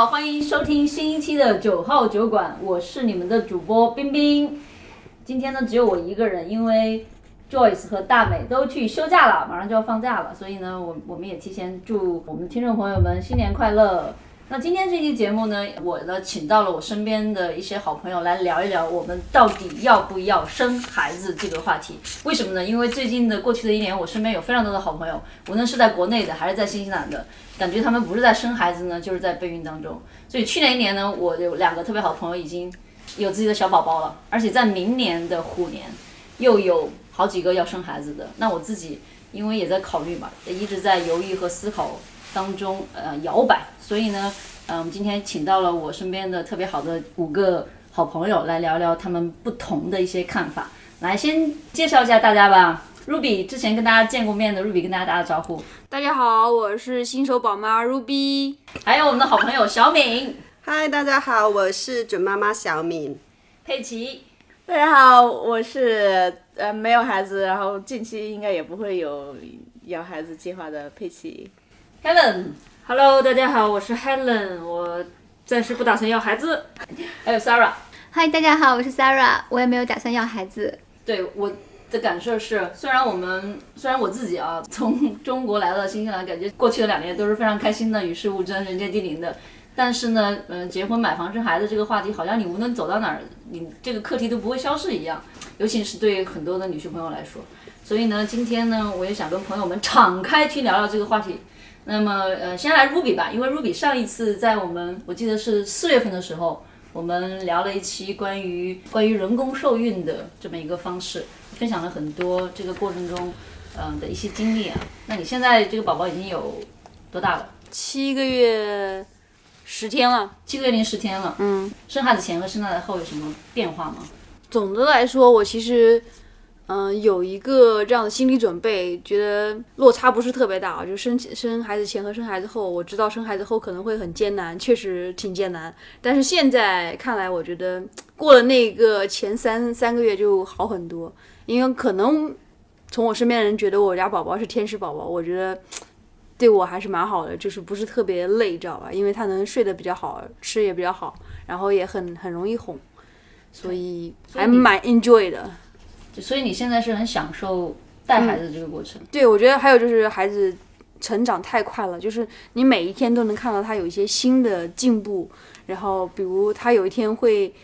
好，欢迎收听新一期的九号酒馆，我是你们的主播冰冰。今天呢，只有我一个人，因为 Joyce 和大美都去休假了，马上就要放假了，所以呢，我我们也提前祝我们的听众朋友们新年快乐。那今天这期节目呢，我呢请到了我身边的一些好朋友来聊一聊我们到底要不要生孩子这个话题。为什么呢？因为最近的过去的一年，我身边有非常多的好朋友，无论是在国内的还是在新西兰的，感觉他们不是在生孩子呢，就是在备孕当中。所以去年一年呢，我有两个特别好的朋友已经有自己的小宝宝了，而且在明年的虎年又有好几个要生孩子的。那我自己因为也在考虑嘛，一直在犹豫和思考当中，呃，摇摆。所以呢，嗯、我们今天请到了我身边的特别好的五个好朋友来聊聊他们不同的一些看法。来，先介绍一下大家吧。Ruby 之前跟大家见过面的，Ruby 跟大家打个招呼。大家好，我是新手宝妈 Ruby。还有我们的好朋友小敏、嗨，大家好，我是准妈妈小敏。佩奇。大家好，我是呃没有孩子，然后近期应该也不会有要孩子计划的佩奇。Helen，Hello，大家好，我是 Helen，我暂时不打算要孩子。还有 Sarah。嗨，大家好，我是 Sarah，我也没有打算要孩子。对我的感受是，虽然我们虽然我自己啊，从中国来到新西兰，感觉过去的两年都是非常开心的，与世无争，人杰地灵的。但是呢，嗯、结婚、买房、生孩子这个话题，好像你无论走到哪儿，你这个课题都不会消失一样。尤其是对很多的女性朋友来说。所以呢，今天呢，我也想跟朋友们敞开去聊聊这个话题。那么，呃，先来 Ruby 吧，因为 Ruby 上一次在我们，我记得是四月份的时候，我们聊了一期关于关于人工受孕的这么一个方式，分享了很多这个过程中，嗯、的一些经历啊。那你现在这个宝宝已经有多大了？七个月十天了。七个月零十天了。嗯，生孩子前和生孩子后有什么变化吗？总的来说，我其实嗯、有一个这样的心理准备，觉得落差不是特别大啊。就生生孩子前和生孩子后，我知道生孩子后可能会很艰难，确实挺艰难。但是现在看来，我觉得过了那个前三三个月就好很多，因为可能从我身边人觉得我家宝宝是天使宝宝，我觉得。对我还是蛮好的，就是不是特别累，知道吧？因为他能睡得比较好，吃也比较好，然后也很很容易哄，所以还蛮 enjoy 的。就所以你现在是很享受带孩子这个过程。对，我觉得还有就是孩子成长太快了，就是你每一天都能看到他有一些新的进步。然后，比如他有一天会，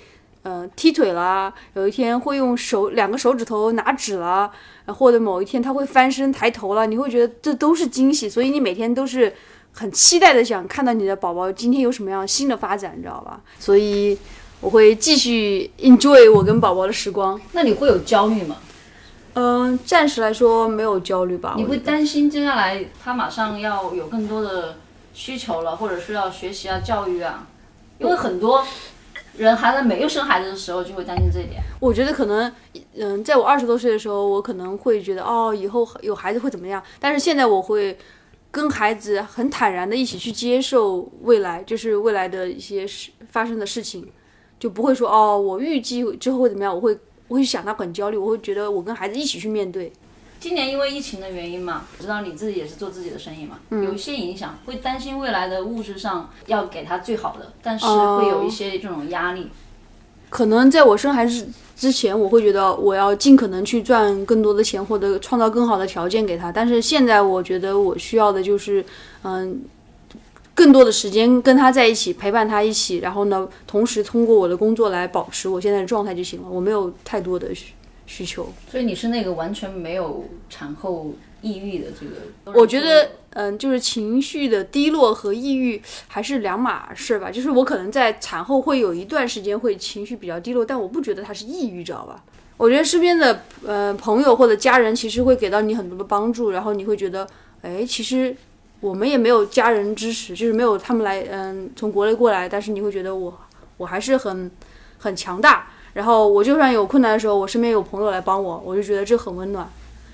呃，踢腿啦，有一天会用手两个手指头拿纸啦，呃或者某一天他会翻身抬头了，你会觉得这都是惊喜，所以你每天都是很期待的想看到你的宝宝今天有什么样新的发展，你知道吧？所以我会继续 enjoy 我跟宝宝的时光。那你会有焦虑吗？嗯，暂时来说没有焦虑吧。你会担心接下来他马上要有更多的需求了，或者是要学习啊、教育啊？因为很多人还在没有生孩子的时候就会担心这一点。我觉得可能，嗯，在我二十多岁的时候，我可能会觉得哦，以后有孩子会怎么样？但是现在我会跟孩子很坦然的一起去接受未来，就是未来的一些事发生的事情，就不会说哦，我预计之后会怎么样，我会我会想到很焦虑，我会觉得我跟孩子一起去面对。今年因为疫情的原因嘛，我知道你自己也是做自己的生意嘛，嗯有一些影响，会担心未来的物质上要给他最好的，但是哦会有一些这种压力。可能在我生孩子之前，我会觉得我要尽可能去赚更多的钱，或者创造更好的条件给他。但是现在，我觉得我需要的就是，嗯，更多的时间跟他在一起，陪伴他一起，然后呢，同时通过我的工作来保持我现在的状态就行了。我没有太多的需需求。所以你是那个完全没有产后抑郁的这个？我觉得，嗯，就是情绪的低落和抑郁还是两码事吧。就是我可能在产后会有一段时间会情绪比较低落，但我不觉得它是抑郁，知道吧？我觉得身边的呃朋友或者家人其实会给到你很多的帮助，然后你会觉得，哎，其实我们也没有家人支持，就是没有他们来，嗯，从国内过来，但是你会觉得我我还是很很强大。然后我就算有困难的时候，我身边有朋友来帮我，我就觉得这很温暖。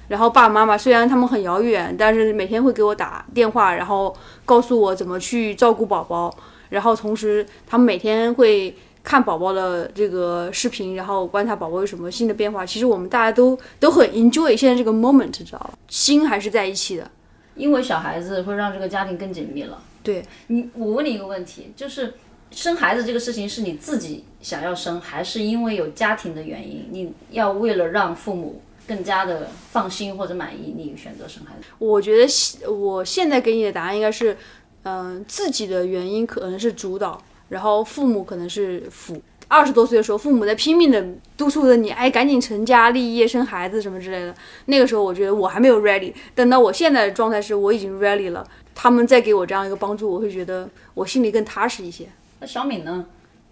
然后爸爸妈妈虽然他们很遥远，但是每天会给我打电话，然后告诉我怎么去照顾宝宝。然后同时他们每天会看宝宝的这个视频，然后观察宝宝有什么新的变化。其实我们大家都都很 enjoy 现在这个 moment，知道吧？心还是在一起的。因为小孩子会让这个家庭更紧密了。对，你我问你一个问题，就是生孩子这个事情是你自己想要生，还是因为有家庭的原因，你要为了让父母更加的放心或者满意，你选择生孩子？我觉得现我现在给你的答案应该是，嗯、自己的原因可能是主导，然后父母可能是辅。二十多岁的时候，父母在拼命的督促着你，哎，赶紧成家立业、生孩子什么之类的。那个时候，我觉得我还没有 ready。等到我现在的状态是，我已经 ready 了，他们再给我这样一个帮助，我会觉得我心里更踏实一些。那小敏呢？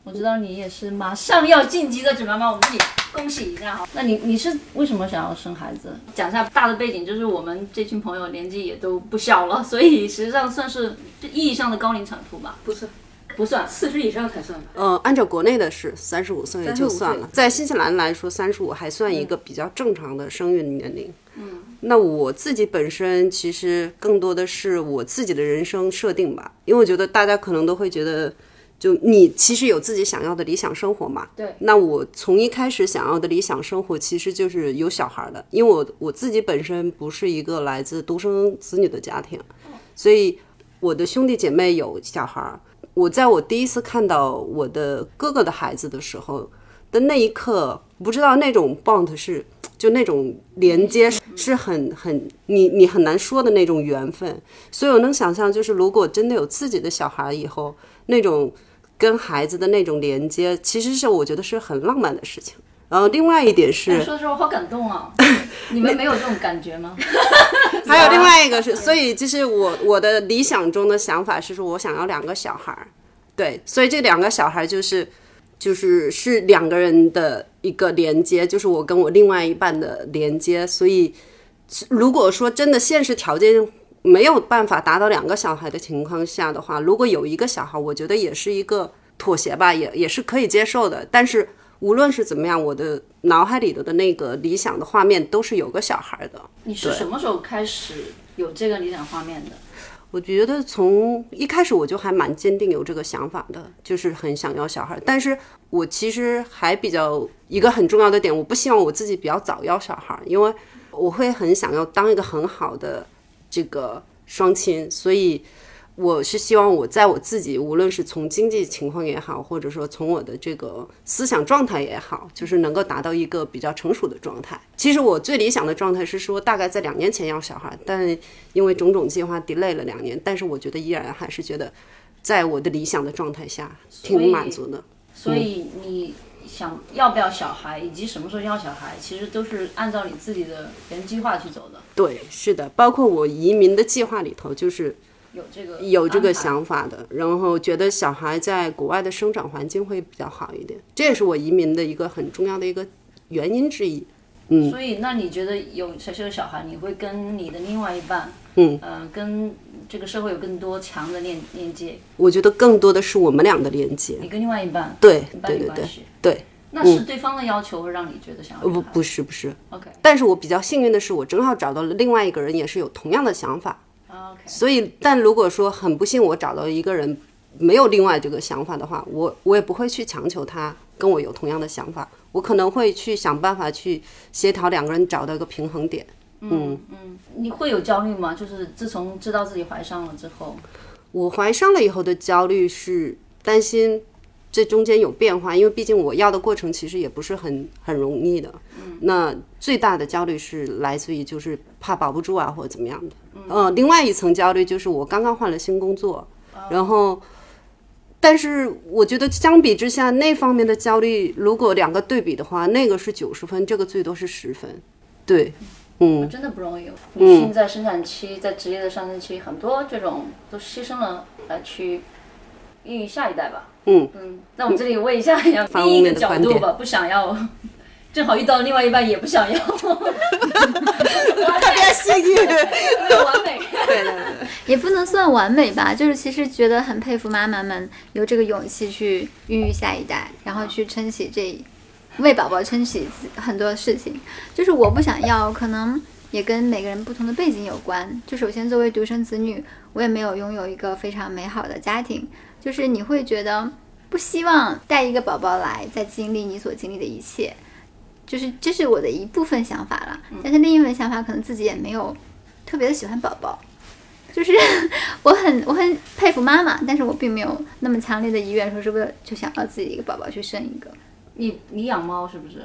我知道你也是马上要晋级的准妈妈，我们一起恭喜一下哈。那你你是为什么想要生孩子？讲一下大的背景，就是我们这群朋友年纪也都不小了，所以实际上算是就意义上的高龄产妇吧？不是，不算，四十以上才算吧。呃，按照国内的是三十五岁就算了，在新西兰来说，三十五还算一个比较正常的生育年龄。嗯，那我自己本身其实更多的是我自己的人生设定吧，因为我觉得大家可能都会觉得。就你其实有自己想要的理想生活嘛？对。那我从一开始想要的理想生活，其实就是有小孩的，因为我我自己本身不是一个来自独生子女的家庭，所以我的兄弟姐妹有小孩儿。我在我第一次看到我的哥哥的孩子的时候的那一刻，不知道那种 bond 是就那种连接是是很很你你很难说的那种缘分。所以我能想象，就是如果真的有自己的小孩以后，那种跟孩子的那种连接，其实是我觉得是很浪漫的事情。然后另外一点是，说实话，好感动啊！你们没有这种感觉吗？还有另外一 个是，所以就是我我的理想中的想法是说，我想要两个小孩儿，对，所以这两个小孩就是就是是两个人的一个连接，就是我跟我另外一半的连接。所以如果说真的现实条件没有办法达到两个小孩的情况下的话，如果有一个小孩，我觉得也是一个妥协吧，也也是可以接受的。但是无论是怎么样，我的脑海里头的那个理想的画面都是有个小孩的。你是什么时候开始有这个理想画面的？我觉得从一开始我就还蛮坚定有这个想法的，就是很想要小孩。但是我其实还比较一个很重要的点，我不希望我自己比较早要小孩，因为我会很想要当一个很好的这个双亲，所以我是希望我在我自己，无论是从经济情况也好，或者说从我的这个思想状态也好，就是能够达到一个比较成熟的状态。其实我最理想的状态是说，大概在两年前要小孩，但因为种种计划 delay 了两年，但是我觉得依然还是觉得，在我的理想的状态下挺满足的。所以你想要不要小孩，以及什么时候要小孩，其实都是按照你自己的原计划去走的。对，是的，包括我移民的计划里头，就是有这个有这个想法的，然后觉得小孩在国外的生长环境会比较好一点，这也是我移民的一个很重要的一个原因之一。嗯。所以，那你觉得有小这个小孩，你会跟你的另外一半，嗯，呃，跟这个社会有更多强的链链接？我觉得更多的是我们俩的链接。你跟另外一半对对对对对，那是对方的要求会让你觉得想要呃不不是不是，OK。但是我比较幸运的是，我正好找到了另外一个人，也是有同样的想法。OK，所以，但如果说很不幸我找到一个人没有另外这个想法的话，我我也不会去强求他跟我有同样的想法，我可能会去想办法去协调两个人找到一个平衡点。嗯嗯，你会有焦虑吗？就是自从知道自己怀上了之后，我怀上了以后的焦虑是担心这中间有变化，因为毕竟我要的过程其实也不是很很容易的。嗯，那最大的焦虑是来自于就是怕保不住啊，或者怎么样的。嗯，呃，另外一层焦虑就是我刚刚换了新工作，然后。但是我觉得相比之下，那方面的焦虑，如果两个对比的话，那个是九十分，这个最多是十分。对，嗯，真的不容易。女性在生产期，在职业的上升期，很多这种都牺牲了来去孕育下一代吧。嗯嗯，那我们这里问一下 另方一个角度吧，不想要，正好遇到另外一半也不想要，特别幸运。没有完美。对对对。也不能算完美吧，就是其实觉得很佩服妈妈们有这个勇气去孕育下一代，然后去撑起这为宝宝撑起很多事情。就是我不想要，可能也跟每个人不同的背景有关。就首先作为独生子女，我也没有拥有一个非常美好的家庭，就是你会觉得不希望带一个宝宝来再经历你所经历的一切。就是这是我的一部分想法了，但是另一部分想法可能自己也没有特别的喜欢宝宝，就是 我很我很佩服妈妈，但是我并没有那么强烈的意愿说是为了就想要自己一个宝宝去生一个。你你养猫是不是？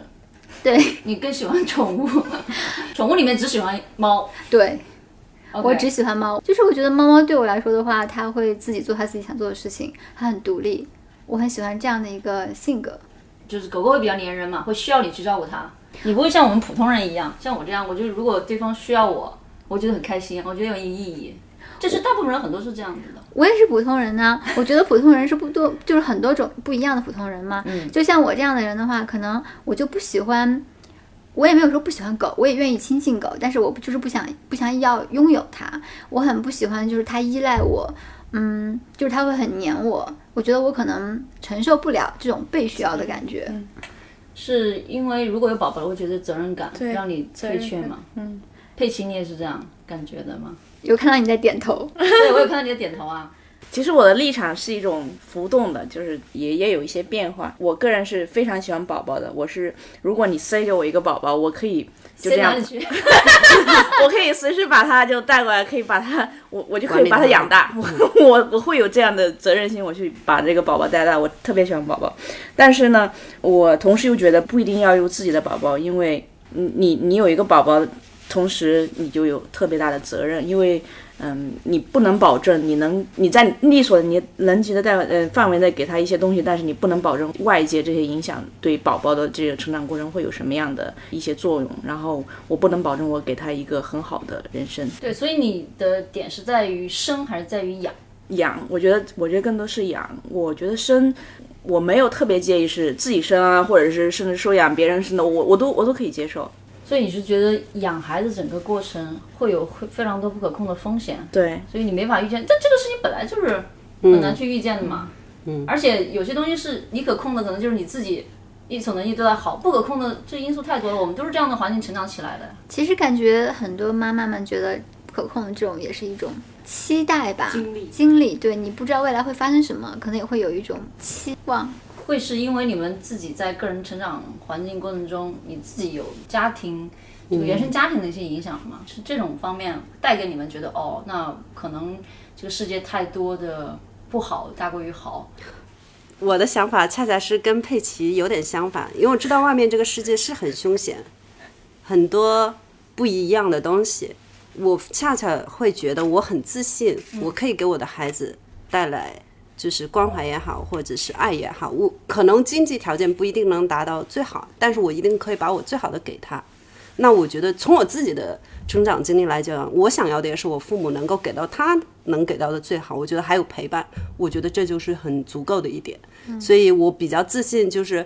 对你更喜欢宠物？宠物里面只喜欢猫。对我只喜欢猫，就是我觉得猫猫对我来说的话，它会自己做它自己想做的事情，它很独立，我很喜欢这样的一个性格。就是狗狗会比较粘人嘛，会需要你去照顾它。你不会像我们普通人一样，像我这样，我就是如果对方需要我，我觉得很开心，我觉得有意义。这是大部分人很多是这样子的。我也是普通人呢，我觉得普通人是不多，就是很多种不一样的普通人嘛。嗯就像我这样的人的话，可能我就不喜欢，我也没有说不喜欢狗，我也愿意亲近狗，但是我就是不想不想要拥有它，我很不喜欢就是它依赖我，嗯，就是他会很黏我，我觉得我可能承受不了这种被需要的感觉。是因为如果有宝宝，会觉得责任感让你退却吗？嗯，佩奇，你也是这样感觉的吗？有看到你在点头，对，我有看到你的点头啊。其实我的立场是一种浮动的，就是也也有一些变化。我个人是非常喜欢宝宝的，我是如果你塞给我一个宝宝，我可以就这样？我可以随时把它就带过来，可以把它，我我就可以把它养大。我我我会有这样的责任心，我去把这个宝宝带大。我特别喜欢宝宝，但是呢，我同时又觉得不一定要有自己的宝宝，因为你你你有一个宝宝，同时你就有特别大的责任，因为。嗯，你不能保证你能你在力所你能及的带呃范围内给他一些东西，但是你不能保证外界这些影响对宝宝的这个成长过程会有什么样的一些作用。然后我不能保证我给他一个很好的人生。对，所以你的点是在于生还是在于养？养，我觉得我觉得更多是养。我觉得生，我没有特别介意是自己生啊，或者是甚至收养别人生的，我我都我都可以接受。所以你是觉得养孩子整个过程会有会非常多不可控的风险，对，所以你没法预见。但这个事情本来就是很难去预见的嘛。嗯。而且有些东西是你可控的，可能就是你自己一手能力对它好；不可控的这因素太多了。我们都是这样的环境成长起来的。其实感觉很多妈妈们觉得不可控的这种也是一种期待吧，经历经历，对你不知道未来会发生什么，可能也会有一种期望。会是因为你们自己在个人成长环境过程中，你自己有家庭，这个原生家庭的一些影响吗？是这种方面带给你们觉得哦，那可能这个世界太多的不好大过于好。我的想法恰恰是跟佩奇有点相反，因为我知道外面这个世界是很凶险，很多不一样的东西。我恰恰会觉得我很自信，我可以给我的孩子带来就是关怀也好，或者是爱也好。我可能经济条件不一定能达到最好，但是我一定可以把我最好的给他。那我觉得从我自己的成长经历来讲，我想要的也是我父母能够给到他能给到的最好。我觉得还有陪伴，我觉得这就是很足够的一点。所以我比较自信，就是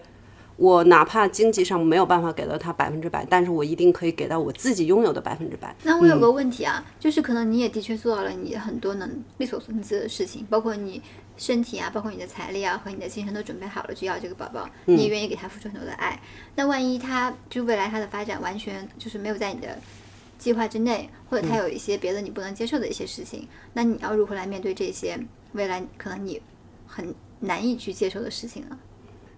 我哪怕经济上没有办法给到他百分之百，但是我一定可以给到我自己拥有的百分之百。那我有个问题啊，就是可能你也的确做到了你很多能力所能及的事情，包括你身体啊，包括你的财力啊和你的精神都准备好了去要这个宝宝，你也愿意给他付出很多的爱。那万一他就未来他的发展完全就是没有在你的计划之内，或者他有一些别的你不能接受的一些事情，那你要如何来面对这些未来可能你很难以去接受的事情呢？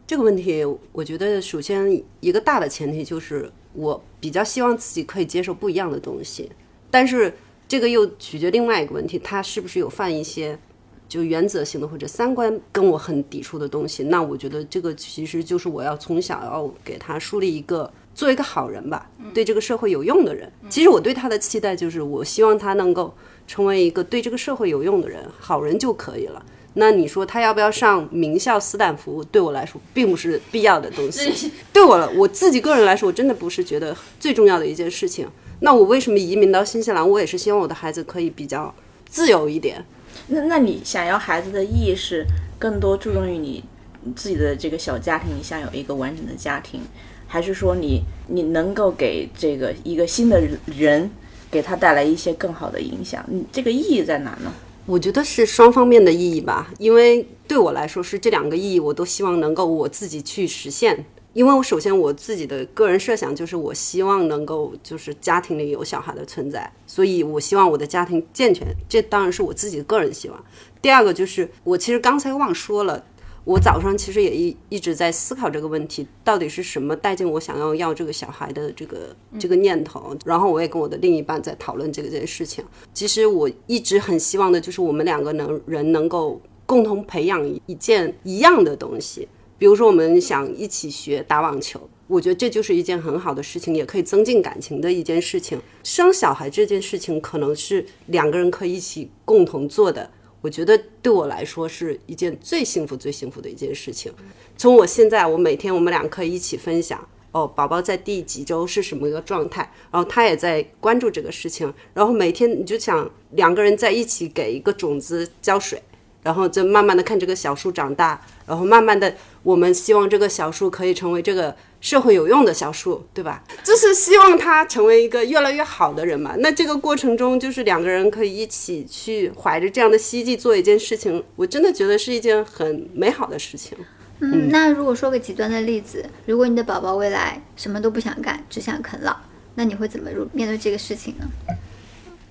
这个问题，我觉得首先一个大的前提就是，我比较希望自己可以接受不一样的东西，但是这个又取决另外一个问题，他是不是有犯一些就原则性的或者三观跟我很抵触的东西？那我觉得这个其实就是我要从小要给他树立一个做一个好人吧，对这个社会有用的人。其实我对他的期待就是，我希望他能够成为一个对这个社会有用的人，好人就可以了。那你说他要不要上名校斯坦福？对我来说，并不是必要的东西。对我了，我自己个人来说，我真的不是觉得最重要的一件事情。那我为什么移民到新西兰？我也是希望我的孩子可以比较自由一点。那那你想要孩子的意义是更多注重于你自己的这个小家庭，你想有一个完整的家庭，还是说你你能够给这个一个新的人给他带来一些更好的影响？你这个意义在哪呢？我觉得是双方面的意义吧，因为对我来说是这两个意义，我都希望能够我自己去实现。因为我首先我自己的个人设想就是，我希望能够就是家庭里有小孩的存在，所以我希望我的家庭健全，这当然是我自己的个人希望。第二个就是我其实刚才忘说了，我早上其实也一一直在思考这个问题，到底是什么带进我想要要这个小孩的这个这个念头。然后我也跟我的另一半在讨论这个这件事情。其实我一直很希望的就是我们两个能人能够共同培养一件一样的东西，比如说我们想一起学打网球。我觉得这就是一件很好的事情，也可以增进感情的一件事情。生小孩这件事情，可能是两个人可以一起共同做的。我觉得对我来说是一件最幸福、最幸福的一件事情。从我现在，我每天我们俩可以一起分享，哦，宝宝在第几周是什么一个状态，然后他也在关注这个事情，然后每天你就想两个人在一起给一个种子浇水，然后就慢慢的看这个小树长大，然后慢慢的，我们希望这个小树可以成为这个。社会有用的小树，对吧？就是希望他成为一个越来越好的人嘛。那这个过程中，就是两个人可以一起去怀着这样的希冀做一件事情，我真的觉得是一件很美好的事情。嗯，那如果说个极端的例子，如果你的宝宝未来什么都不想干，只想啃老，那你会怎么面对这个事情呢？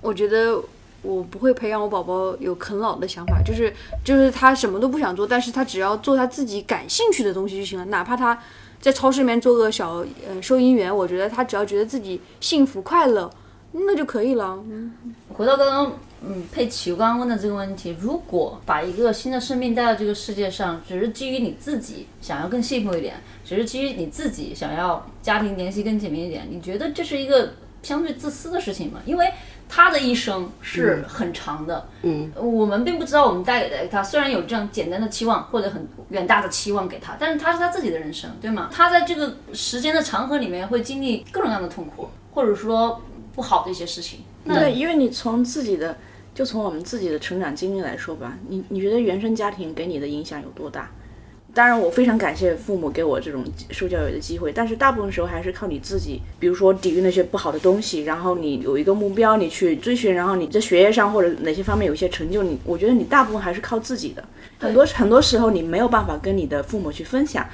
我觉得我不会培养我宝宝有啃老的想法，就是就是他什么都不想做，但是他只要做他自己感兴趣的东西就行了，哪怕他。在超市里面做个小呃收银员，我觉得他只要觉得自己幸福快乐，那就可以了。嗯，回到刚刚，嗯，佩奇刚刚问的这个问题，如果把一个新的生命带到这个世界上，只是基于你自己想要更幸福一点，只是基于你自己想要家庭联系更紧密一点，你觉得这是一个相对自私的事情吗？因为。他的一生是很长的，嗯，我们并不知道我们带给他，虽然有这样简单的期望或者很远大的期望给他，但是他是他自己的人生，对吗？他在这个时间的长河里面会经历各种各样的痛苦，或者说不好的一些事情。对，因为你从自己的，就从我们自己的成长经历来说吧，你你觉得原生家庭给你的影响有多大？当然，我非常感谢父母给我这种受教育的机会，但是大部分时候还是靠你自己。比如说抵御那些不好的东西，然后你有一个目标，你去追寻，然后你在学业上或者哪些方面有一些成就，你我觉得你大部分还是靠自己的。很多很多时候你没有办法跟你的父母去分享。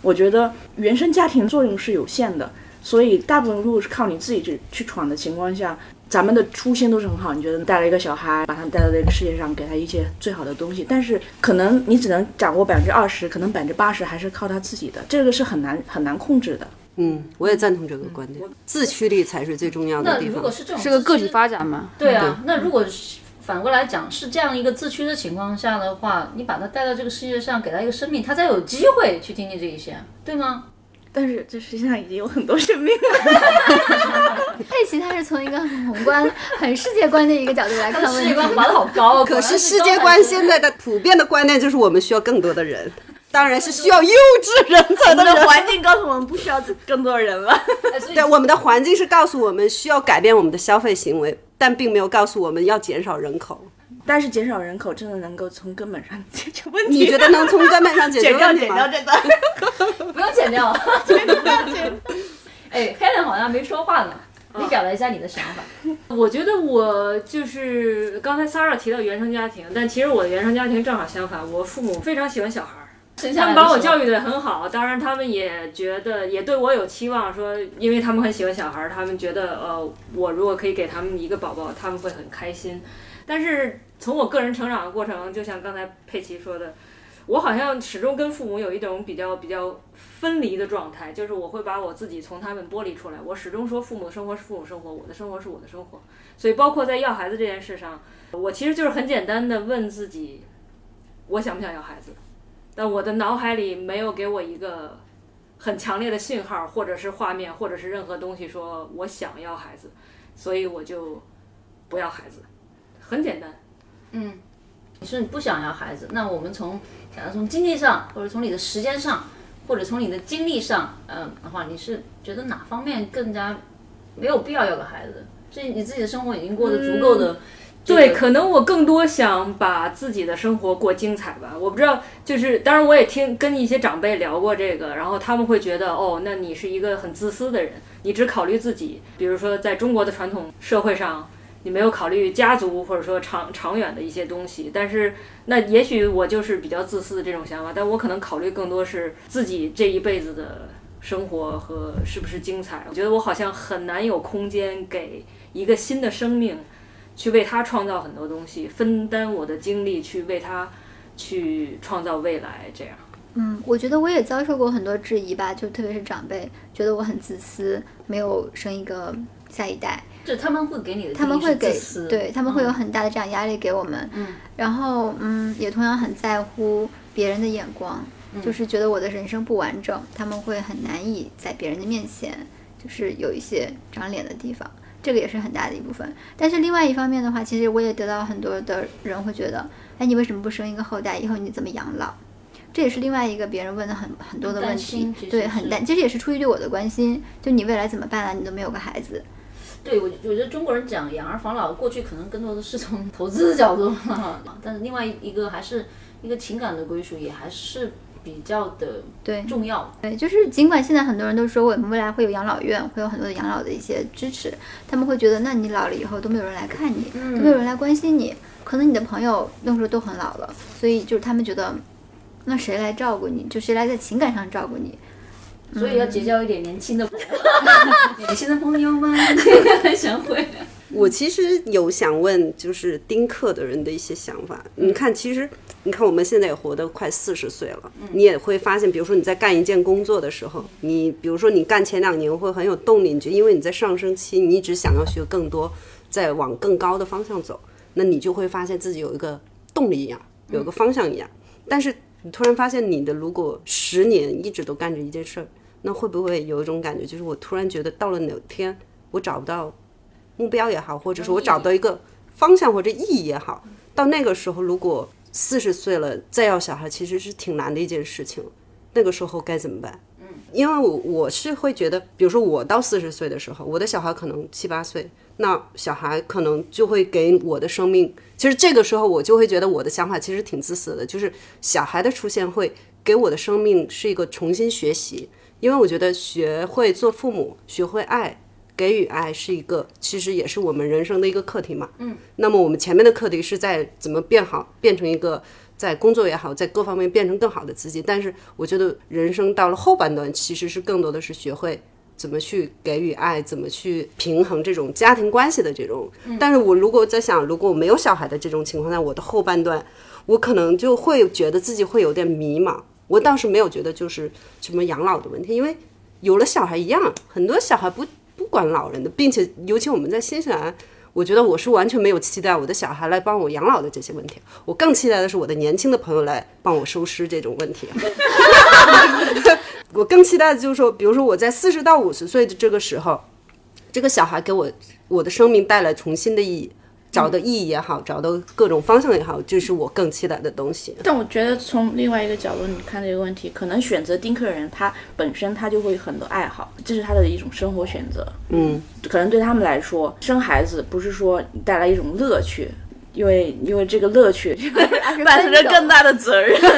我觉得原生家庭作用是有限的，所以大部分如果是靠你自己去去闯的情况下。咱们的初心都是很好，你觉得带了一个小孩，把他带到这个世界上，给他一些最好的东西，但是可能你只能掌握百分之二十，可能百分之八十还是靠他自己的，这个是很难很难控制的。嗯，我也赞同这个观点，自驱力才是最重要的地方。那如果是这种，是个个体发展嘛？对啊，那如果反过来讲是这样一个自驱的情况下的话，你把他带到这个世界上，给他一个生命，他才有机会去经历这一些，对吗？但是这世界上已经有很多生命了。佩奇他是从一个很宏观、很世界观的一个角度来看问题，世界观拔得好高。可是世界观现在的普遍的观念就是我们需要更多的人，当然是需要优质人才的。环境告诉我们不需要更多人了。对，我们的环境是告诉我们需要改变我们的消费行为，但并没有告诉我们要减少人口。但是减少人口真的能够从根本上解决问题？你觉得能从根本上解决 问题吗？剪掉，剪掉这段，不用剪掉，剪掉，剪。哎，Helen 好像没说话呢，你表达一下你的想法。我觉得我就是刚才 Sarah 提到原生家庭，但其实我的原生家庭正好相反，我父母非常喜欢小孩儿，他们把我教育的很好，当然他们也觉得也对我有期望，说因为他们很喜欢小孩儿，他们觉得呃我如果可以给他们一个宝宝，他们会很开心，但是。从我个人成长的过程，就像刚才佩奇说的，我好像始终跟父母有一种比较比较分离的状态，就是我会把我自己从他们剥离出来。我始终说父母的生活是父母生活，我的生活是我的生活。所以包括在要孩子这件事上，我其实就是很简单的问自己，我想不想要孩子？但我的脑海里没有给我一个很强烈的信号，或者是画面，或者是任何东西说我想要孩子，所以我就不要孩子，很简单。嗯，你说你不想要孩子，那我们从假如从经济上，或者从你的时间上，或者从你的精力上，嗯的话，你是觉得哪方面更加没有必要要个孩子？这你自己的生活已经过得足够的。对，可能我更多想把自己的生活过精彩吧。我不知道，就是当然我也听跟一些长辈聊过这个，然后他们会觉得，哦，那你是一个很自私的人，你只考虑自己。比如说在中国的传统社会上。你没有考虑家族或者说长长远的一些东西，但是那也许我就是比较自私的这种想法，但我可能考虑更多是自己这一辈子的生活和是不是精彩。我觉得我好像很难有空间给一个新的生命去为他创造很多东西，分担我的精力去为他去创造未来，这样。嗯，我觉得我也遭受过很多质疑吧，就特别是长辈觉得我很自私，没有生一个下一代。就他们会给你的，他们会给对他们会有嗯很大的这样压力给我们，嗯，然后嗯也同样很在乎别人的眼光，嗯就是觉得我的人生不完整，他们会很难以在别人的面前就是有一些长脸的地方，这个也是很大的一部分。但是另外一方面的话，其实我也得到很多的人会觉得，哎，你为什么不生一个后代？以后你怎么养老？这也是另外一个别人问的很很多的问题对，很担，其实也是出于对我的关心，就你未来怎么办啊？你都没有个孩子，对我，我觉得中国人讲养儿防老，过去可能更多的是从 投资的角度，但是另外一个还是一个情感的归属，也还是比较的对，重要。对，就是尽管现在很多人都说我们未来会有养老院，会有很多的养老的一些支持，他们会觉得，那你老了以后都没有人来看你，嗯都没有人来关心你，可能你的朋友那时候都很老了，所以就是他们觉得，那谁来照顾你？就谁来在情感上照顾你？所以要结交一点年轻的朋友，年轻的朋友们想回来。我其实有想问，就是丁克的人的一些想法。你看，其实你看我们现在也活得快四十岁了，你也会发现，比如说你在干一件工作的时候，你比如说你干前两年会很有动力，你就因为你在上升期，你一直想要学更多，在往更高的方向走，那你就会发现自己有一个动力一样，有个方向一样。但是你突然发现你的如果十年一直都干着一件事儿，那会不会有一种感觉，就是我突然觉得到了哪天我找不到目标也好，或者是我找到一个方向或者意义也好，到那个时候如果四十岁了再要小孩，其实是挺难的一件事情。那个时候该怎么办？嗯，因为我我是会觉得，比如说我到四十岁的时候，我的小孩可能七八岁，那小孩可能就会给我的生命，其实这个时候我就会觉得我的想法其实挺自私的，就是小孩的出现会给我的生命是一个重新学习，因为我觉得学会做父母，学会爱。给予爱是一个，其实也是我们人生的一个课题嘛。嗯，那么我们前面的课题是在怎么变好，变成一个在工作也好，在各方面变成更好的自己。但是我觉得人生到了后半段，其实是更多的是学会怎么去给予爱，怎么去平衡这种家庭关系的这种。但是我如果在想，如果我没有小孩的这种情况下，我的后半段，我可能就会觉得自己会有点迷茫。我倒是没有觉得就是什么养老的问题，因为有了小孩一样，很多小孩不不管老人的，并且尤其我们在新西兰，我觉得我是完全没有期待我的小孩来帮我养老的这些问题，我更期待的是我的年轻的朋友来帮我收尸这种问题。我更期待的就是说，比如说我在四十到五十岁的这个时候，这个小孩给我我的生命带来重新的意义。找的意义也好，找的各种方向也好，这是我更期待的东西。但我觉得从另外一个角度你看这个问题，可能选择丁克人，他本身他就会有很多爱好，这是他的一种生活选择。嗯，可能对他们来说，生孩子不是说带来一种乐趣，因为因为这个乐趣 伴随着更大的责任。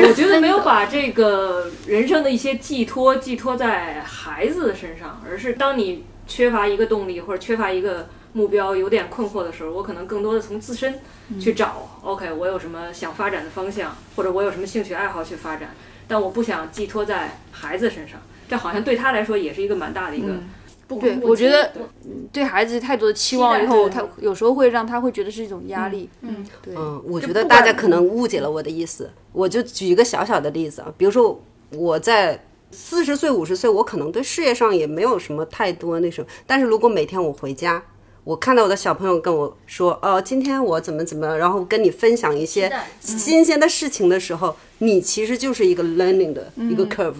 我觉得没有把这个人生的一些寄托寄托在孩子的身上，而是当你缺乏一个动力或者缺乏一个目标、有点困惑的时候，我可能更多的从自身去找。OK，我有什么想发展的方向，或者我有什么兴趣爱好去发展，但我不想寄托在孩子身上。这好像对他来说也是一个蛮大的一个。不对，我觉得对孩子太多的期望以后，他有时候会让他会觉得是一种压力。嗯，对。嗯，我觉得大家可能误解了我的意思。我就举一个小小的例子啊，比如说我在四十岁、五十岁，我可能对事业上也没有什么太多那什么，但是如果每天我回家，我看到我的小朋友跟我说，哦，今天我怎么怎么，然后跟你分享一些新鲜的事情的时候，你其实就是一个 learning 的一个 curve。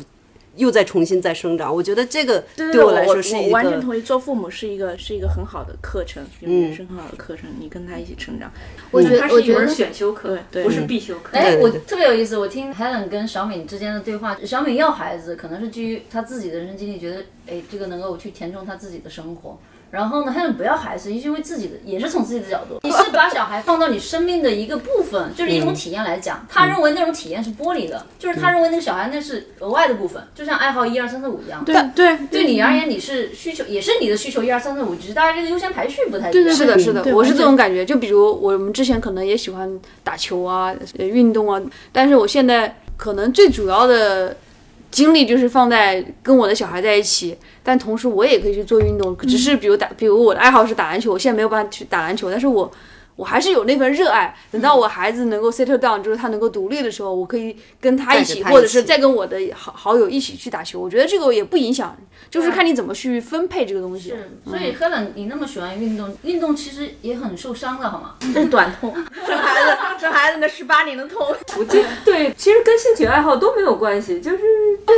又在重新再生长，我觉得这个对我来说是一个完全同意。做父母是一个是一个很好的课程，人生很好的课程，你跟他一起成长。我觉得它是一门选修课，对不是必修课。哎，我特别有意思，我听 Helen 跟小敏之间的对话，小敏要孩子，可能是基于她自己的人生经历，觉得哎，这个能够去填充她自己的生活。然后呢，Helen 不要孩子，是因为自己的，也是从自己的角度，你是把小孩放到你生命的一个部分，就是一种体验来讲。他认为那种体验是剥离的，就是他认为那个小孩那是额外的部分，就像爱好一二三四五一样。对对对你而言，你是需求，也是你的需求一二三四五，只是大家这个优先排序不太一样。对对是的，是的，我是这种感觉。就比如我们之前可能也喜欢打球啊、呃运动啊，但是我现在可能最主要的精力就是放在跟我的小孩在一起，但同时我也可以去做运动。只是比如打，比如我的爱好是打篮球，我现在没有办法去打篮球，但是我我还是有那份热爱。等到我孩子能够 settle down，就是他能够独立的时候，我可以跟他一起，或者是再跟我的好好友一起去打球。我觉得这个也不影响，就是看你怎么去分配这个东西。是，所以 Helen，你那么喜欢运动，运动其实也很受伤的，好吗？这 是短痛，生孩子生孩子那十八年的痛。我这对，其实跟兴趣爱好都没有关系，就是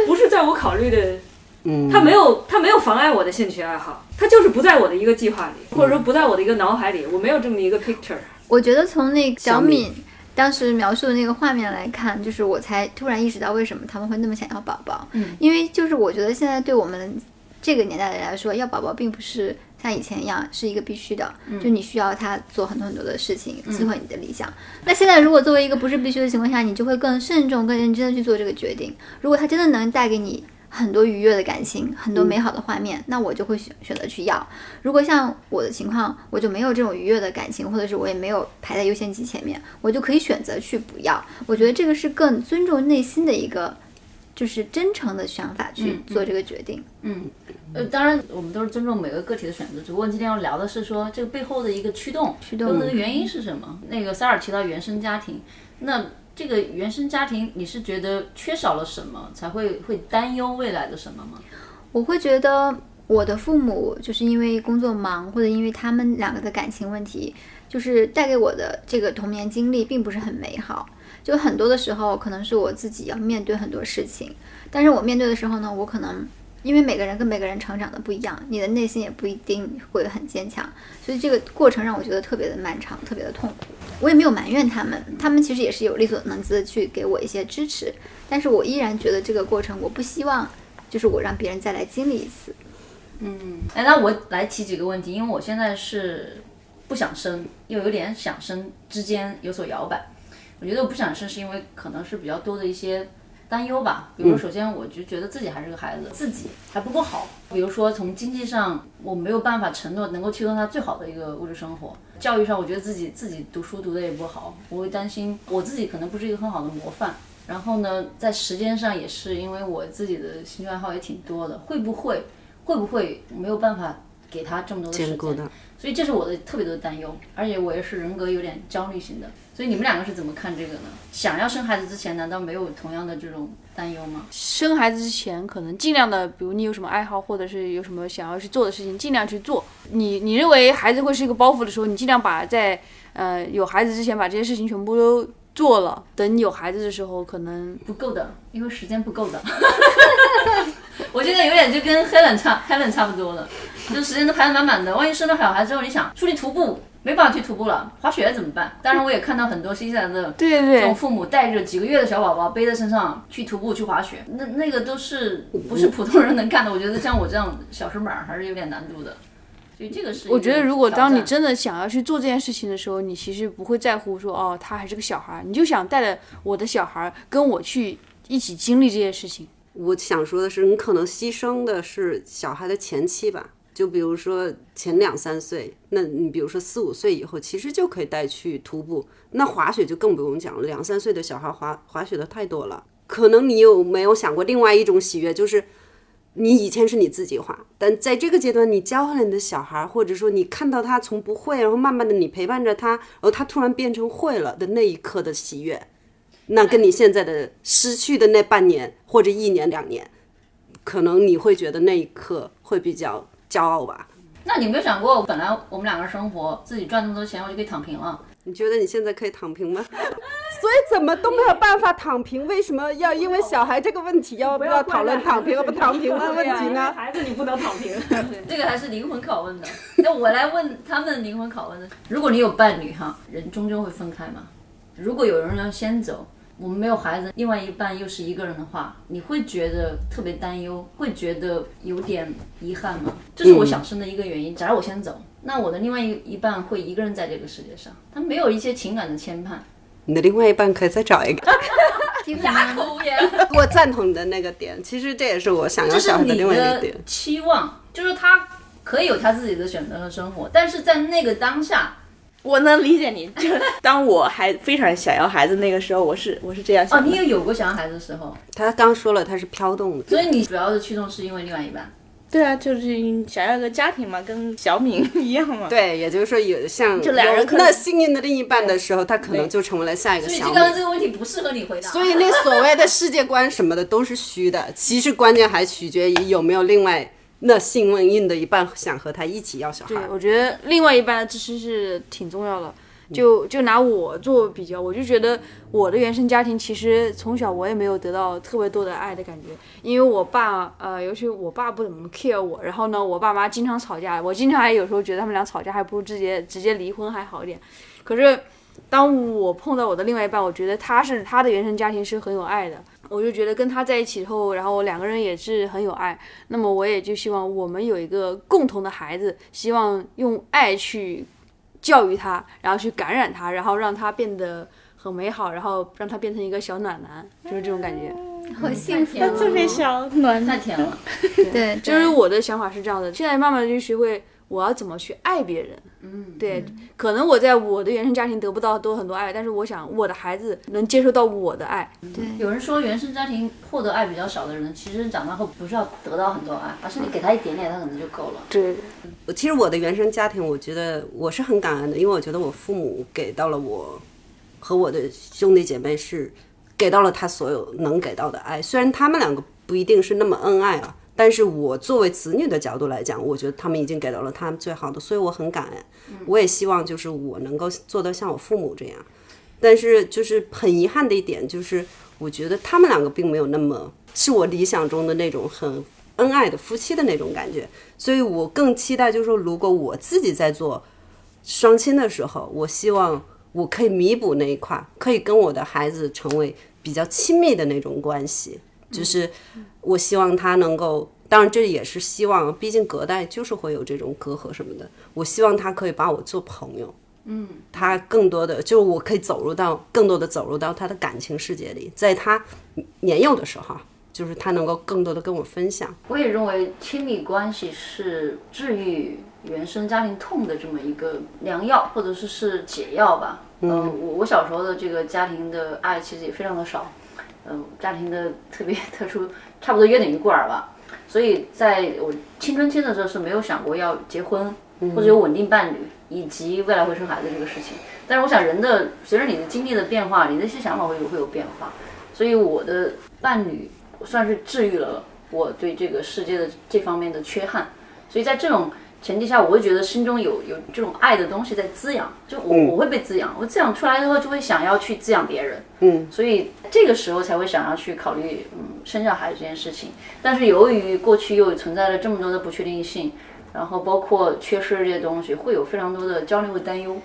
不是在我考虑的，嗯，它没有它没有妨碍我的兴趣爱好，它就是不在我的一个计划里，或者说不在我的一个脑海里，我没有这么一个 picture。我觉得从那个小小敏敏当时描述的那个画面来看，就是我才突然意识到为什么他们会那么想要宝宝。嗯，因为就是我觉得现在对我们这个年代的人来说，要宝宝并不是像以前一样是一个必须的，就你需要他做很多很多的事情，摧毁你的理想。那现在如果作为一个不是必须的情况下，你就会更慎重、更认真的去做这个决定。如果他真的能带给你很多愉悦的感情，很多美好的画面，那我就会选选择去要。如果像我的情况，我就没有这种愉悦的感情，或者是我也没有排在优先级前面，我就可以选择去不要。我觉得这个是更尊重内心的一个，就是真诚的想法去做这个决定。嗯，呃，当然我们都是尊重每个个体的选择，只不过今天要聊的是说这个背后的一个驱动，驱动的原因是什么？那个萨尔提到原生家庭，那这个原生家庭你是觉得缺少了什么，才会会担忧未来的什么吗？我会觉得我的父母就是因为工作忙，或者因为他们两个的感情问题，就是带给我的这个童年经历并不是很美好。就很多的时候，可能是我自己要面对很多事情，但是我面对的时候呢，我可能因为每个人跟每个人成长的不一样，你的内心也不一定会很坚强，所以这个过程让我觉得特别的漫长，特别的痛苦。我也没有埋怨他们，他们其实也是有力所能及的去给我一些支持，但是我依然觉得这个过程，我不希望就是我让别人再来经历一次。嗯哎，那我来提几个问题，因为我现在是不想生，又有点想生之间有所摇摆。我觉得我不想生是因为可能是比较多的一些担忧吧，比如说首先我就觉得自己还是个孩子，自己还不够好，比如说从经济上我没有办法承诺能够提供他最好的一个物质生活，教育上我觉得自己自己读书读的也不好，我会担心我自己可能不是一个很好的模范。然后呢，在时间上也是因为我自己的兴趣爱好也挺多的，会不会会不会没有办法给他这么多的时间？所以这是我的特别多的担忧，而且我也是人格有点焦虑型的。所以你们两个是怎么看这个呢？想要生孩子之前，难道没有同样的这种担忧吗？生孩子之前，可能尽量的，比如你有什么爱好，或者是有什么想要去做的事情，尽量去做。你你认为孩子会是一个包袱的时候，你尽量把在呃有孩子之前把这些事情全部都做了。等你有孩子的时候，可能不够的，因为时间不够的。我现在有点就跟 Helen 差 Helen 差不多了，就时间都排得满满的。万一生了小孩之后，你想出去徒步，没办法去徒步了，滑雪怎么办？当然，我也看到很多新西兰的对对对这种父母带着几个月的小宝宝背在身上去徒步去滑雪，那那个都是不是普通人能干的。我觉得像我这样小身板儿还是有点难度的。所以这个是我觉得，如果当你真的想要去做这件事情的时候，你其实不会在乎说哦，他还是个小孩儿，你就想带着我的小孩儿跟我去一起经历这件事情。我想说的是，你可能牺牲的是小孩的前期吧，就比如说前两三岁，那你比如说四五岁以后，其实就可以带去徒步。那滑雪就更不用讲了，两三岁的小孩滑滑雪的太多了。可能你有没有想过另外一种喜悦，就是你以前是你自己滑，但在这个阶段，你教会了你的小孩，或者说你看到他从不会，然后慢慢的你陪伴着他，然后他突然变成会了的那一刻的喜悦。那跟你现在的失去的那半年或者一年两年，可能你会觉得那一刻会比较骄傲吧？那你有没有想过，本来我们两个人生活，自己赚那么多钱，我就可以躺平了。你觉得你现在可以躺平吗？所以怎么都没有办法躺平，为什么要因为小孩这个问题要不要讨论躺平和不躺平的问题呢？孩子你不能躺平。这个还是灵魂拷问的。那我来问他们灵魂拷问的：如果你有伴侣哈，人终究会分开嘛？如果有人要先走，我们没有孩子，另外一半又是一个人的话，你会觉得特别担忧，会觉得有点遗憾吗？这是我想生的一个原因。假如我先走，那我的另外一一半会一个人在这个世界上，他没有一些情感的牵绊。你的另外一半可以再找一个。哑口无言。我赞同你的那个点，其实这也是我想要这是你小孩的另外一个点。期望，就是他可以有他自己的选择和生活，但是在那个当下，我能理解你，就 当我还非常想要孩子那个时候，我是我是这样哦，想的。你也有过想要孩子的时候，他刚说了他是飘动的，所以你主要的驱动是因为另外一半。对啊，就是想要一个家庭嘛，跟小敏一样嘛。对，也就是说有像就两人有可能那幸运的另一半的时候，他可能就成为了下一个所以小米。就刚刚这个问题不适合你回答。所以那所谓的世界观什么的都是虚的，其实关键还取决于有没有另外那幸运的一半想和他一起要小孩对，。我觉得另外一半的支持是挺重要的。就就拿我做比较，我就觉得我的原生家庭其实从小我也没有得到特别多的爱的感觉，因为我爸呃，尤其我爸不怎么 care 我，然后呢，我爸妈经常吵架，我经常还有时候觉得他们俩吵架还不如直接直接离婚还好一点。可是当我碰到我的另外一半，我觉得他是他的原生家庭是很有爱的，我就觉得跟他在一起后，然后两个人也是很有爱。那么我也就希望我们有一个共同的孩子，希望用爱去教育他，然后去感染他，然后让他变得很美好，然后让他变成一个小暖男，就是这种感觉。好幸福、特别小暖太甜了。对，就是我的想法是这样的，现在慢慢就学会我要怎么去爱别人。嗯，对，可能我在我的原生家庭得不到多很多爱，但是我想我的孩子能接受到我的爱。对有人说原生家庭获得爱比较少的人，其实长大后不是要得到很多爱，而是你给他一点点，他可能就够了。对，其实我的原生家庭，我觉得我是很感恩的，因为我觉得我父母给到了我和我的兄弟姐妹是给到了他所有能给到的爱。虽然他们两个不一定是那么恩爱啊，但是我作为子女的角度来讲，我觉得他们已经给到了他们最好的，所以我很感恩。我也希望就是我能够做到像我父母这样。但是就是很遗憾的一点，就是我觉得他们两个并没有那么是我理想中的那种很恩爱的夫妻的那种感觉，所以我更期待就是说，如果我自己在做双亲的时候，我希望我可以弥补那一块，可以跟我的孩子成为比较亲密的那种关系，就是我希望他能够。当然，这也是希望，毕竟隔代就是会有这种隔阂什么的。我希望他可以把我做朋友，嗯他更多的就是我可以走入到更多的走入到他的感情世界里，在他年幼的时候，就是他能够更多的跟我分享。我也认为亲密关系是治愈原生家庭痛的这么一个良药，或者是是解药吧。嗯、我我小时候的这个家庭的爱其实也非常的少，嗯、家庭的特别特殊，差不多约等于孤儿吧。所以在我青春期的时候是没有想过要结婚或者有稳定伴侣，以及未来会生孩子这个事情。但是我想人的随着你的经历的变化，你的一些想法会有会有变化。所以我的伴侣算是治愈了我对这个世界的这方面的缺憾。所以在这种前提下，我会觉得心中有有这种爱的东西在滋养，就我、我会被滋养，我滋养出来之后就会想要去滋养别人。嗯，所以这个时候才会想要去考虑嗯生小孩这件事情。但是由于过去又存在了这么多的不确定性，然后包括缺失这些东西，会有非常多的焦虑和担忧。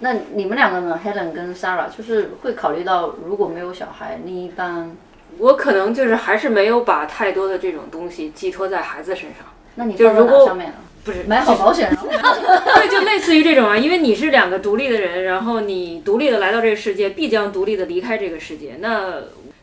那你们两个呢，Helen 跟 Sarah，就是会考虑到如果没有小孩，另一半，我可能就是还是没有把太多的这种东西寄托在孩子身上。那你放在就如果哪上面呢？不是买好保险，然 后对，就类似于这种啊，因为你是两个独立的人，然后你独立的来到这个世界，必将独立的离开这个世界。那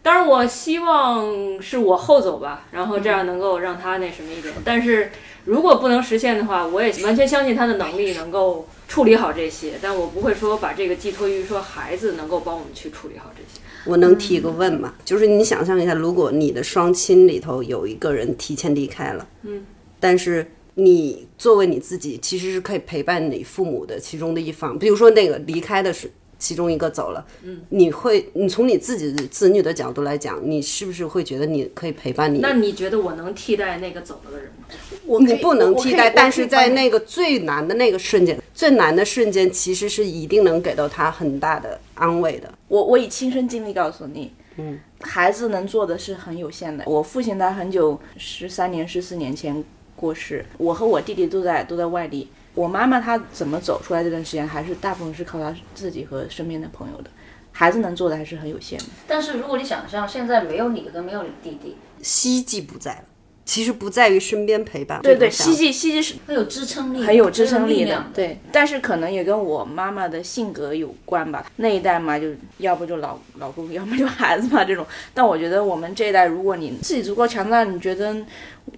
当然，我希望是我后走吧，然后这样能够让他那什么一点。但是如果不能实现的话，我也完全相信他的能力能够处理好这些，但我不会说把这个寄托于说孩子能够帮我们去处理好这些。我能提一个问吗？就是你想象一下，如果你的双亲里头有一个人提前离开了，嗯，但是你作为你自己，其实是可以陪伴你父母的其中的一方，比如说那个离开的是其中一个走了，嗯，你会，你从你自己的子女的角度来讲，你是不是会觉得你可以陪伴你？那你觉得我能替代那个走了的人吗？我你不能替代，但是在那。那个最难的那个瞬间，最难的瞬间其实是一定能给到他很大的安慰的。我我以亲身经历告诉你，嗯，孩子能做的是很有限的。我父亲他很久，十三年、十四年前过世，我和我弟弟都在都在外地。我妈妈她怎么走出来这段时间，还是大部分是靠她自己和身边的朋友的。孩子能做的还是很有限的。但是如果你想象现在没有你和没有你弟弟，希冀不在了，其实不在于身边陪伴。对对，希冀希冀是很有支撑力，很有支撑力的对。但是可能也跟我妈妈的性格有关吧。那一代嘛，就要不就老老公，要么就孩子嘛这种。但我觉得我们这一代，如果你自己足够强大，你觉得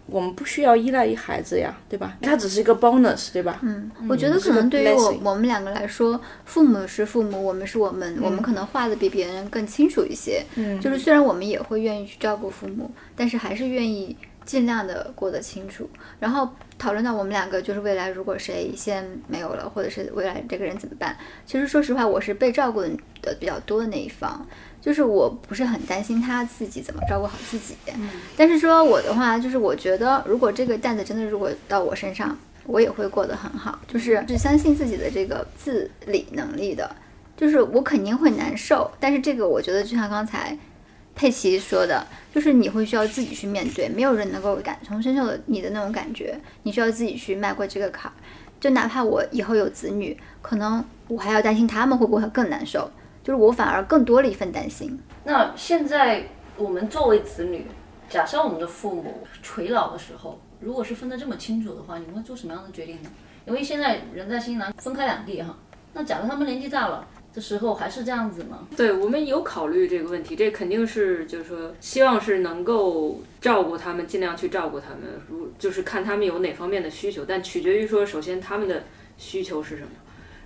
我们不需要依赖于孩子呀，对吧？它只是一个 bonus，对吧？嗯，我觉得可能对于我我们两个来说，父母是父母，我们是我们，我们可能画的比别人更清楚一些。嗯就是虽然我们也会愿意去照顾父母，但是还是愿意尽量的过得清楚。然后讨论到我们两个，就是未来如果谁先没有了，或者是未来这个人怎么办？其实说实话，我是被照顾的比较多的那一方，就是我不是很担心他自己怎么照顾好自己。但是说我的话，就是我觉得如果这个担子真的如果到我身上，我也会过得很好，就是是相信自己的这个自理能力的。就是我肯定会难受，但是这个我觉得就像刚才佩奇说的，就是你会需要自己去面对，没有人能够感同身受的你的那种感觉，你需要自己去迈过这个坎儿。就哪怕我以后有子女，可能我还要担心他们会不会更难受，就是我反而更多了一份担心。那现在我们作为子女，假设我们的父母垂老的时候，如果是分得这么清楚的话，你们会做什么样的决定呢？因为现在人在新西兰分开两地哈，那假如他们年纪大了。的时候还是这样子吗？对我们有考虑这个问题，这肯定是就是说，希望是能够照顾他们，尽量去照顾他们。如就是看他们有哪方面的需求，但取决于说，首先他们的需求是什么。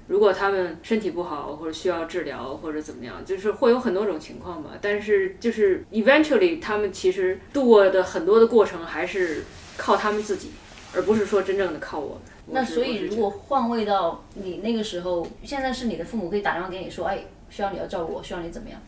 如果他们身体不好，或者需要治疗，或者怎么样，就是会有很多种情况吧。但是就是 eventually，他们其实度过的很多的过程还是靠他们自己，而不是说真正的靠我们。那所以，如果换位到你那个时候，现在是你的父母可以打电话给你说，哎，需要你要照顾我，需要你怎么样？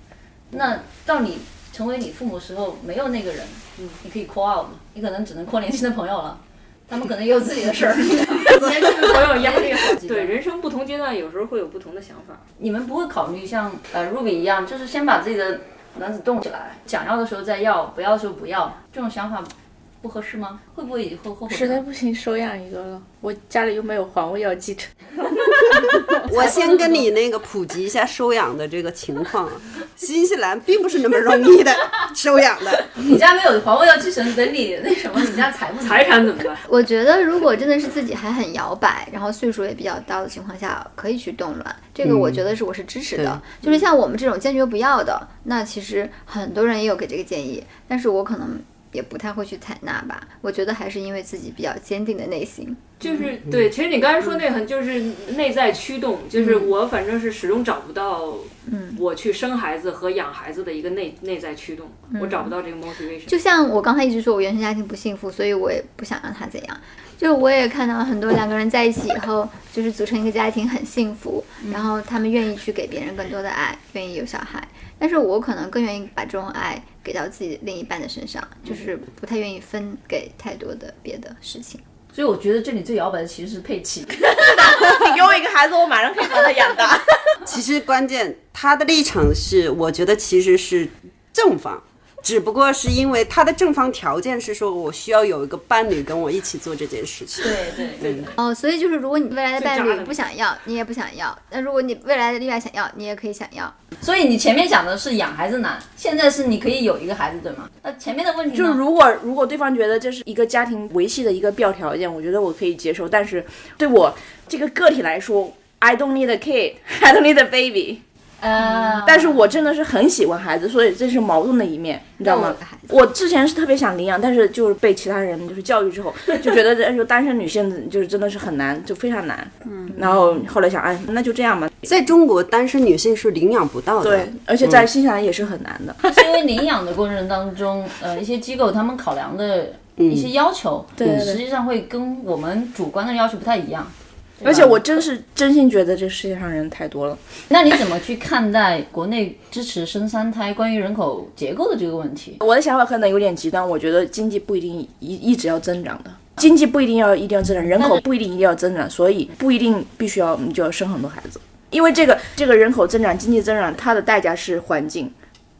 那到你成为你父母的时候，没有那个人，嗯，你可以 call out，你可能只能 call 年轻的朋友了，他们可能也有自己的事儿。年轻的朋友压力好，对，人生不同阶段有时候会有不同的想法。你们不会考虑像呃 Ruby 一样，就是先把自己的卵子冻起来，想要的时候再要，不要的时候不要，这种想法。不合适吗？会不会以后后悔？实在不行收养一个了，我家里又没有皇位要继承。我先跟你那个普及一下收养的这个情况，新西兰并不是那么容易的 收养的。你家没有皇位要继承，等你那什么，你家财富财产怎么办？我觉得如果真的是自己还很摇摆，然后岁数也比较大的情况下，可以去动卵，这个我觉得是我是支持的。就是像我们这种坚决不要的，那其实很多人也有给这个建议，但是我可能。也不太会去采纳吧，我觉得还是因为自己比较坚定的内心。就是对，其实你刚才说那很就是内在驱动，就是我反正是始终找不到，嗯，我去生孩子和养孩子的一个内内在驱动，我找不到这个 motivation。就像我刚才一直说我原生家庭不幸福，所以我也不想让他怎样。就我也看到很多两个人在一起以后，就是组成一个家庭很幸福，然后他们愿意去给别人更多的爱，愿意有小孩。但是我可能更愿意把这种爱给到自己另一半的身上，就是不太愿意分给太多的别的事情。所以我觉得这里最摇摆的其实是佩奇。你 给我一个孩子，我马上可以把他养大。其实关键他的立场是，我觉得其实是正方。只不过是因为他的正方条件是说，我需要有一个伴侣跟我一起做这件事情。对对对。哦，所以就是如果你未来的伴侣不想要，你也不想要；那如果你未来的另外想要，你也可以想要。所以你前面讲的是养孩子难，现在是你可以有一个孩子，对吗？那前面的问题就是，如果如果对方觉得这是一个家庭维系的一个必要条件，我觉得我可以接受。但是对我这个个体来说，I don't need a kid, I don't need a baby。呃，但是我真的是很喜欢孩子，所以这是矛盾的一面，你知道吗？我之前是特别想领养，但是就是被其他人就是教育之后，就觉得这就单身女性就是真的是很难，就非常难。嗯，然后后来想，哎，那就这样吧。在中国，单身女性是领养不到的，对，而且在新西兰也是很难的。是因为领养的过程当中，呃，一些机构他们考量的一些要求，对，实际上会跟我们主观的要求不太一样。而且我真是真心觉得这世界上人太多了。那你怎么去看待国内支持生三胎、关于人口结构的这个问题？我的想法可能有点极端，我觉得经济不一定一一直要增长的，经济不一定要一定要增长，人口不一定一定要增长，所以不一定必须要你就要生很多孩子，因为这个这个人口增长、经济增长，它的代价是环境。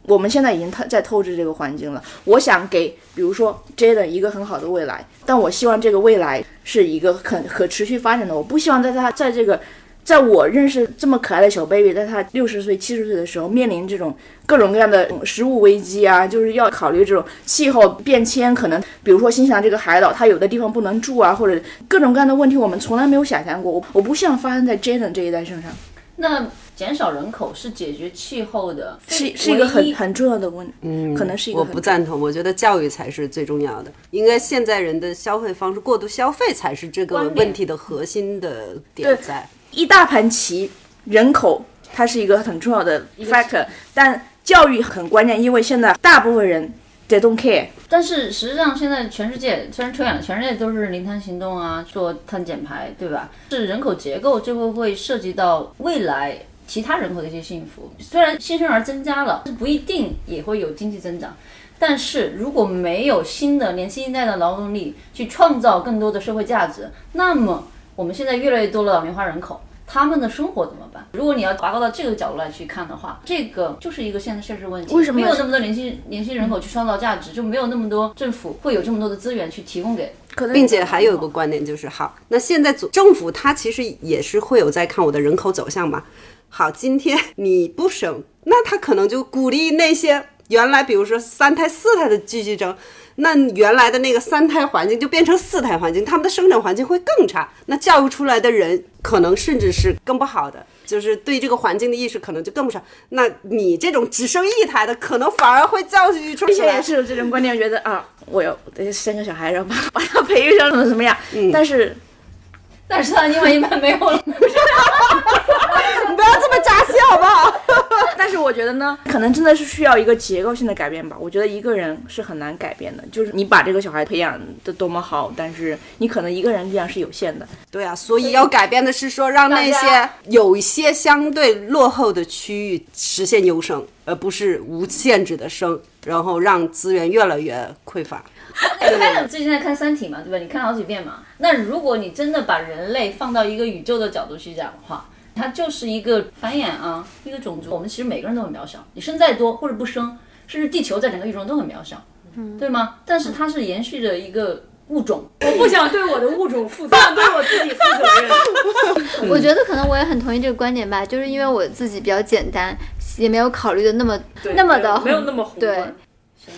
我们现在已经透在透支这个环境了。我想给，比如说 Jaden 一个很好的未来，但我希望这个未来是一个很可持续发展的。我不希望在他在这个，在我认识这么可爱的小 baby，在他六十岁、七十岁的时候，面临这种各种各样的食物危机啊，就是要考虑这种气候变迁，可能比如说新西兰这个海岛，它有的地方不能住啊，或者各种各样的问题，我们从来没有想象过。我我不希望发生在 Jaden 这一代身上。那。减少人口是解决气候的，是是一个很很重要的问，嗯，可能是一个。我不赞同，我觉得教育才是最重要的。应该现在人的消费方式过度消费才是这个问题的核心的点在。一大盘棋，人口它是一个很重要的 factor，但教育很关键，因为现在大部分人 they don't care。但是实际上，现在全世界虽然抽象，全世界都是零碳行动啊，做碳减排，对吧？是人口结构，这会会涉及到未来其他人口的一些幸福。虽然新生儿增加了，不一定也会有经济增长。但是如果没有新的年轻一代的劳动力去创造更多的社会价值，那么我们现在越来越多的老龄化人口，他们的生活怎么办？如果你要拔高到这个角度来去看的话，这个就是一个现在现实问题。为什么没有那么多年轻年轻人口去创造价值，就没有那么多政府会有这么多的资源去提供给？可能并且还有一个观点就是，好，那现在总政府它其实也是会有在看我的人口走向嘛。好，今天你不生，那他可能就鼓励那些原来比如说三胎四胎的继续生，那原来的那个三胎环境就变成四胎环境，他们的生长环境会更差，那教育出来的人可能甚至是更不好的，就是对这个环境的意识可能就更不上。那你这种只生一胎的，可能反而会教育出来之前也是有这种观念，觉得啊，我要生个小孩，然后把把他培育成什么什么样。但是但是他因为一般没有了，你不要这么扎心好不好？但是我觉得呢，可能真的是需要一个结构性的改变吧。我觉得一个人是很难改变的，就是你把这个小孩培养的多么好，但是你可能一个人力量是有限的。对啊，所以要改变的是说，让那些有一些相对落后的区域实现优生，而不是无限制的生，然后让资源越来越匮乏。看最近在看《三体》嘛，对吧？你看好几遍嘛。那如果你真的把人类放到一个宇宙的角度去讲的话，它就是一个繁衍啊，一个种族。我们其实每个人都很渺小，你生再多或者不生，甚至地球在整个宇宙中都很渺小，对吗？但是它是延续着一个物种。我不想对我的物种负责，想对我自己负责任。我觉得可能我也很同意这个观点吧，就是因为我自己比较简单，也没有考虑的那么那么的没有那么宏对观。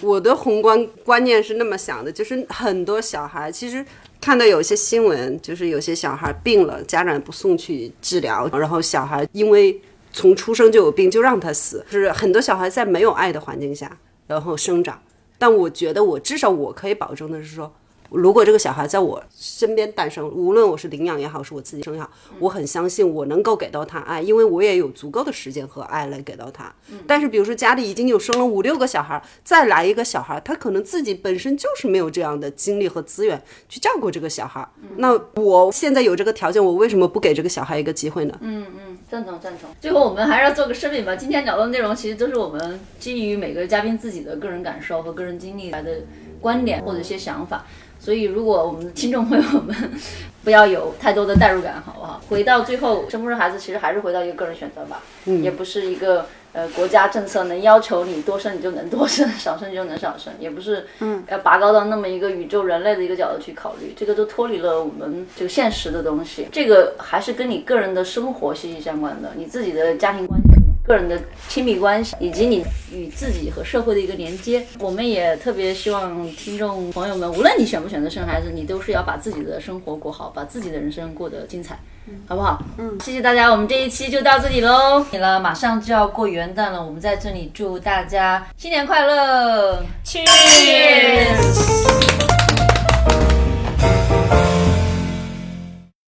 我的宏观观念是那么想的，就是很多小孩其实看到有些新闻，就是有些小孩病了，家长不送去治疗，然后小孩因为从出生就有病，就让他死，就是很多小孩在没有爱的环境下然后生长。但我觉得我至少我可以保证的是说。如果这个小孩在我身边诞生，无论我是领养也好，是我自己生也好，我很相信我能够给到他爱，因为我也有足够的时间和爱来给到他。但是比如说家里已经有生了五六个小孩，再来一个小孩，他可能自己本身就是没有这样的精力和资源去照顾这个小孩。那我现在有这个条件，我为什么不给这个小孩一个机会呢？嗯嗯，赞同赞同。最后我们还是要做个声明吧。今天聊的内容其实都是我们基于每个嘉宾自己的个人感受和个人经历来的观点或者一些想法。所以，如果我们的听众朋友们 不要有太多的代入感，好不好？回到最后，生不生孩子其实还是回到一个个人选择吧，也不是一个呃国家政策能要求你多生你就能多生，少生你就能少生，也不是嗯要拔高到那么一个宇宙人类的一个角度去考虑，这个都脱离了我们这个现实的东西。这个还是跟你个人的生活息息相关的，你自己的家庭关系。个人的亲密关系，以及你与自己和社会的一个连接，我们也特别希望听众朋友们，无论你选不选择生孩子，你都是要把自己的生活过好，把自己的人生过得精彩，好不好？嗯，谢谢大家，我们这一期就到这里喽。你了，马上就要过元旦了，我们在这里祝大家新年快乐，七日